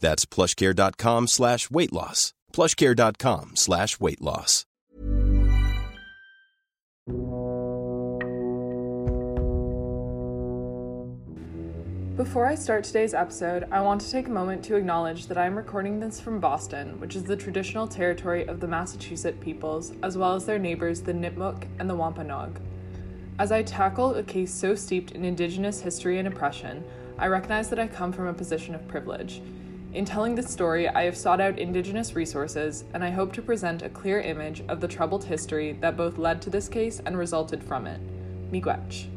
That's plushcare.com slash weight loss. plushcare.com slash weight loss. Before I start today's episode, I want to take a moment to acknowledge that I am recording this from Boston, which is the traditional territory of the Massachusetts peoples, as well as their neighbors, the Nipmuc and the Wampanoag. As I tackle a case so steeped in Indigenous history and oppression, I recognize that I come from a position of privilege. In telling this story, I have sought out Indigenous resources, and I hope to present a clear image of the troubled history that both led to this case and resulted from it. Miigwech.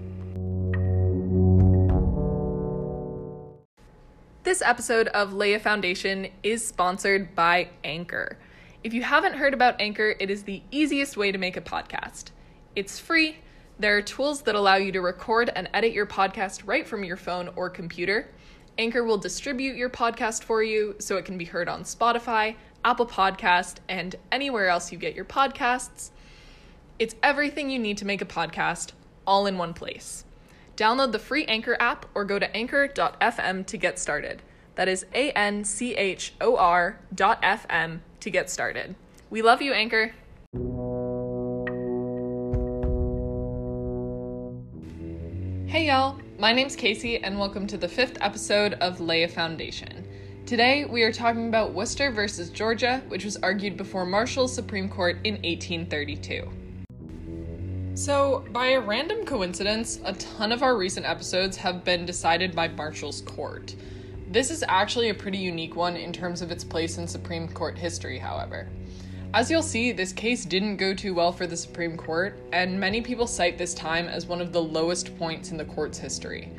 This episode of Lay a Foundation is sponsored by Anchor. If you haven't heard about Anchor, it is the easiest way to make a podcast. It's free. There are tools that allow you to record and edit your podcast right from your phone or computer. Anchor will distribute your podcast for you so it can be heard on Spotify, Apple Podcast, and anywhere else you get your podcasts. It's everything you need to make a podcast all in one place. Download the free Anchor app or go to anchor.fm to get started. That is A N C H O R dot FM to get started. We love you, Anchor. Hey, y'all. My name's Casey, and welcome to the fifth episode of Lay a Foundation. Today, we are talking about Worcester versus Georgia, which was argued before Marshall's Supreme Court in 1832. So, by a random coincidence, a ton of our recent episodes have been decided by Marshall's court. This is actually a pretty unique one in terms of its place in Supreme Court history, however. As you'll see, this case didn't go too well for the Supreme Court, and many people cite this time as one of the lowest points in the court's history.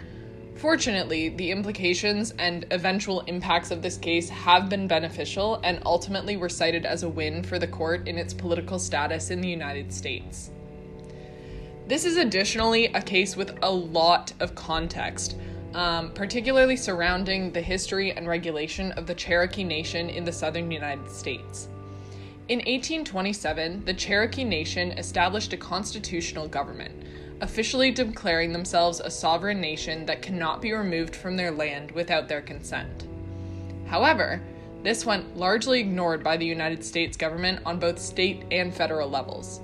Fortunately, the implications and eventual impacts of this case have been beneficial and ultimately were cited as a win for the court in its political status in the United States. This is additionally a case with a lot of context, um, particularly surrounding the history and regulation of the Cherokee Nation in the southern United States. In 1827, the Cherokee Nation established a constitutional government, officially declaring themselves a sovereign nation that cannot be removed from their land without their consent. However, this went largely ignored by the United States government on both state and federal levels.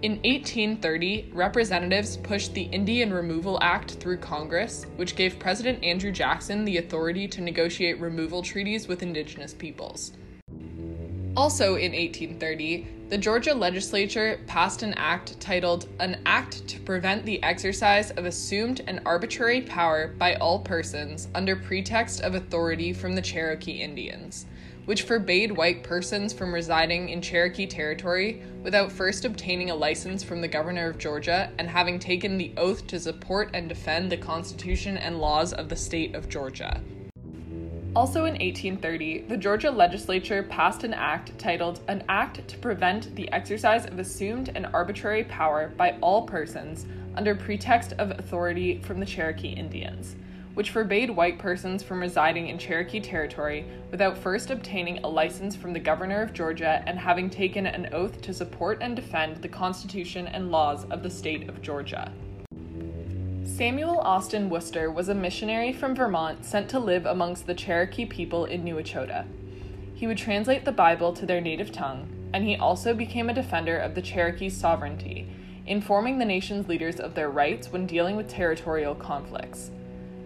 In 1830, representatives pushed the Indian Removal Act through Congress, which gave President Andrew Jackson the authority to negotiate removal treaties with indigenous peoples. Also in 1830, the Georgia legislature passed an act titled An Act to Prevent the Exercise of Assumed and Arbitrary Power by All Persons under Pretext of Authority from the Cherokee Indians, which forbade white persons from residing in Cherokee territory without first obtaining a license from the governor of Georgia and having taken the oath to support and defend the Constitution and laws of the state of Georgia. Also in 1830, the Georgia legislature passed an act titled An Act to Prevent the Exercise of Assumed and Arbitrary Power by All Persons under Pretext of Authority from the Cherokee Indians, which forbade white persons from residing in Cherokee territory without first obtaining a license from the governor of Georgia and having taken an oath to support and defend the Constitution and laws of the state of Georgia. Samuel Austin Worcester was a missionary from Vermont sent to live amongst the Cherokee people in New Echota. He would translate the Bible to their native tongue, and he also became a defender of the Cherokee sovereignty, informing the nation's leaders of their rights when dealing with territorial conflicts.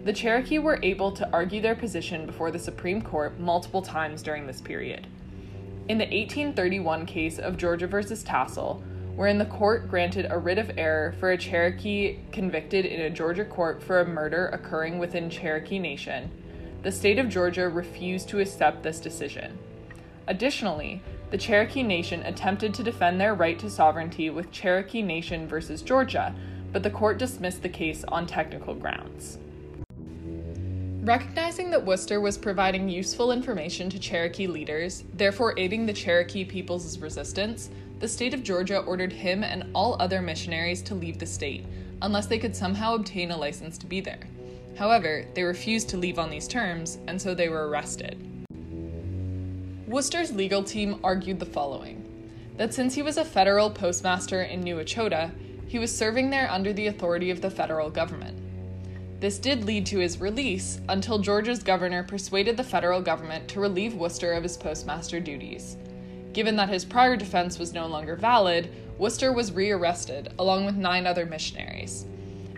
The Cherokee were able to argue their position before the Supreme Court multiple times during this period. In the 1831 case of Georgia v. Tassel, wherein the court granted a writ of error for a Cherokee convicted in a Georgia court for a murder occurring within Cherokee Nation, the state of Georgia refused to accept this decision. Additionally, the Cherokee Nation attempted to defend their right to sovereignty with Cherokee Nation versus Georgia, but the court dismissed the case on technical grounds. Recognizing that Worcester was providing useful information to Cherokee leaders, therefore aiding the Cherokee people's resistance, the state of Georgia ordered him and all other missionaries to leave the state, unless they could somehow obtain a license to be there. However, they refused to leave on these terms, and so they were arrested. Worcester's legal team argued the following that since he was a federal postmaster in New Echota, he was serving there under the authority of the federal government. This did lead to his release until Georgia's governor persuaded the federal government to relieve Worcester of his postmaster duties. Given that his prior defense was no longer valid, Worcester was rearrested along with nine other missionaries.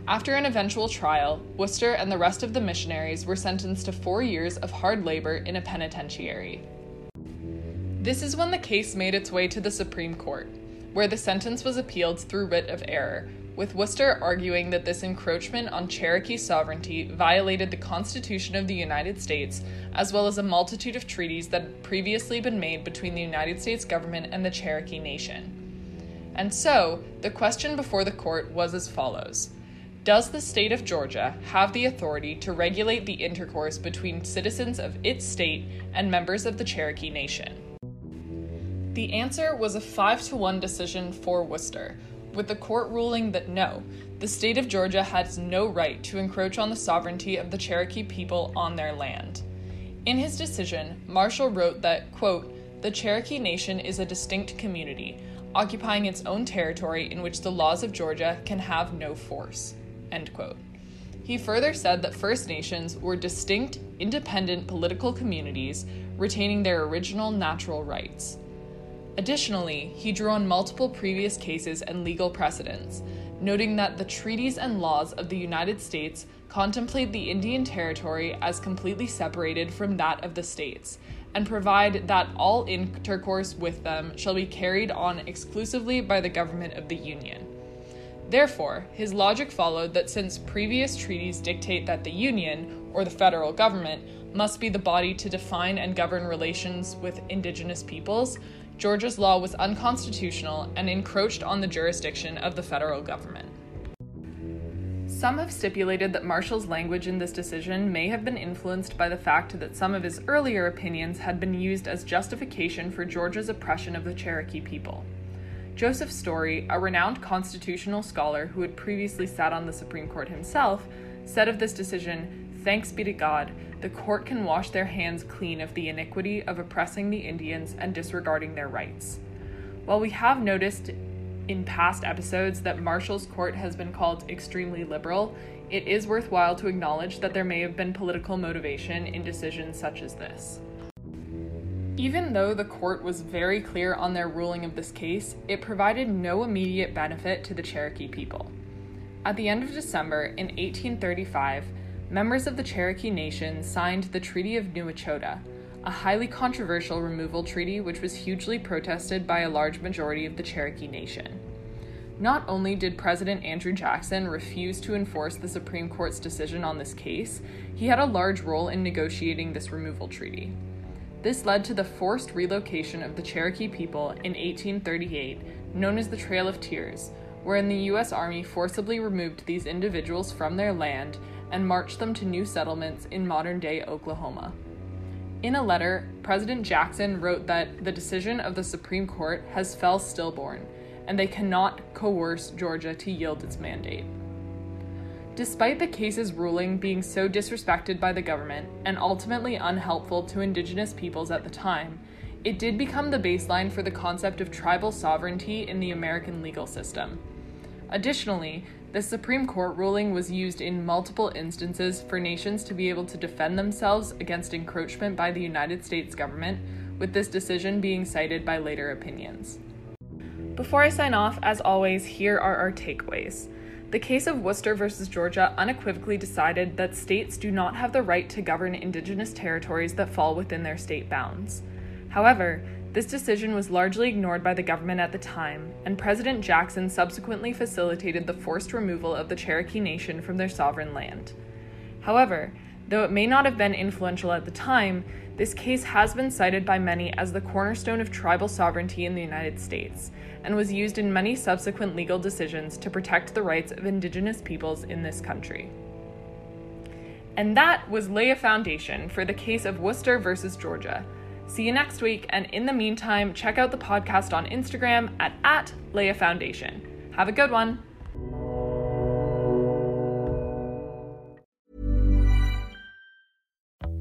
After an eventual trial, Worcester and the rest of the missionaries were sentenced to four years of hard labor in a penitentiary. This is when the case made its way to the Supreme Court, where the sentence was appealed through writ of error, with Worcester arguing that this encroachment on Cherokee sovereignty violated the Constitution of the United States, as well as a multitude of treaties that had previously been made between the United States government and the Cherokee Nation. And so, the question before the court was as follows Does the state of Georgia have the authority to regulate the intercourse between citizens of its state and members of the Cherokee Nation? The answer was a 5 to 1 decision for Worcester with the court ruling that no, the state of Georgia has no right to encroach on the sovereignty of the Cherokee people on their land. In his decision, Marshall wrote that, quote, the Cherokee Nation is a distinct community, occupying its own territory in which the laws of Georgia can have no force. End quote. He further said that First Nations were distinct, independent political communities retaining their original natural rights. Additionally, he drew on multiple previous cases and legal precedents, noting that the treaties and laws of the United States contemplate the Indian Territory as completely separated from that of the states, and provide that all intercourse with them shall be carried on exclusively by the government of the Union. Therefore, his logic followed that since previous treaties dictate that the Union, or the federal government, must be the body to define and govern relations with indigenous peoples, Georgia's law was unconstitutional and encroached on the jurisdiction of the federal government. Some have stipulated that Marshall's language in this decision may have been influenced by the fact that some of his earlier opinions had been used as justification for Georgia's oppression of the Cherokee people. Joseph Story, a renowned constitutional scholar who had previously sat on the Supreme Court himself, said of this decision Thanks be to God, the court can wash their hands clean of the iniquity of oppressing the Indians and disregarding their rights. While we have noticed in past episodes that Marshall's court has been called extremely liberal, it is worthwhile to acknowledge that there may have been political motivation in decisions such as this. Even though the court was very clear on their ruling of this case, it provided no immediate benefit to the Cherokee people. At the end of December in 1835, members of the Cherokee Nation signed the Treaty of New Echota, a highly controversial removal treaty which was hugely protested by a large majority of the Cherokee Nation. Not only did President Andrew Jackson refuse to enforce the Supreme Court's decision on this case, he had a large role in negotiating this removal treaty. This led to the forced relocation of the Cherokee people in 1838, known as the Trail of Tears, wherein the U.S. Army forcibly removed these individuals from their land and marched them to new settlements in modern day Oklahoma. In a letter, President Jackson wrote that the decision of the Supreme Court has fell stillborn, and they cannot coerce Georgia to yield its mandate. Despite the case's ruling being so disrespected by the government and ultimately unhelpful to Indigenous peoples at the time, it did become the baseline for the concept of tribal sovereignty in the American legal system. Additionally, the Supreme Court ruling was used in multiple instances for nations to be able to defend themselves against encroachment by the United States government, with this decision being cited by later opinions. Before I sign off, as always, here are our takeaways. The case of Worcester versus Georgia unequivocally decided that states do not have the right to govern indigenous territories that fall within their state bounds. However, this decision was largely ignored by the government at the time, and President Jackson subsequently facilitated the forced removal of the Cherokee Nation from their sovereign land. However, though it may not have been influential at the time, this case has been cited by many as the cornerstone of tribal sovereignty in the United States and was used in many subsequent legal decisions to protect the rights of Indigenous peoples in this country. And that was lay a foundation for the case of Worcester versus Georgia. See you next week, and in the meantime, check out the podcast on Instagram at, at Lay a Foundation. Have a good one.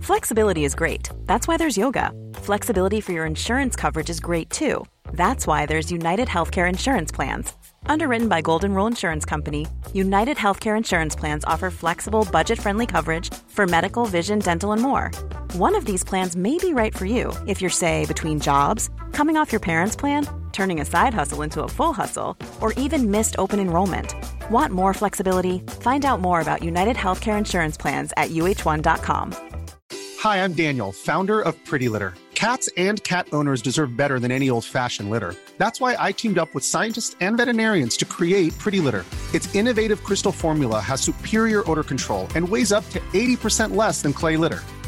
Flexibility is great. That's why there's yoga. Flexibility for your insurance coverage is great too. That's why there's United Healthcare Insurance Plans. Underwritten by Golden Rule Insurance Company, United Healthcare Insurance Plans offer flexible, budget friendly coverage for medical, vision, dental, and more. One of these plans may be right for you if you're, say, between jobs, coming off your parents' plan, turning a side hustle into a full hustle, or even missed open enrollment. Want more flexibility? Find out more about United Healthcare Insurance Plans at uh1.com. Hi, I'm Daniel, founder of Pretty Litter. Cats and cat owners deserve better than any old fashioned litter. That's why I teamed up with scientists and veterinarians to create Pretty Litter. Its innovative crystal formula has superior odor control and weighs up to 80% less than clay litter.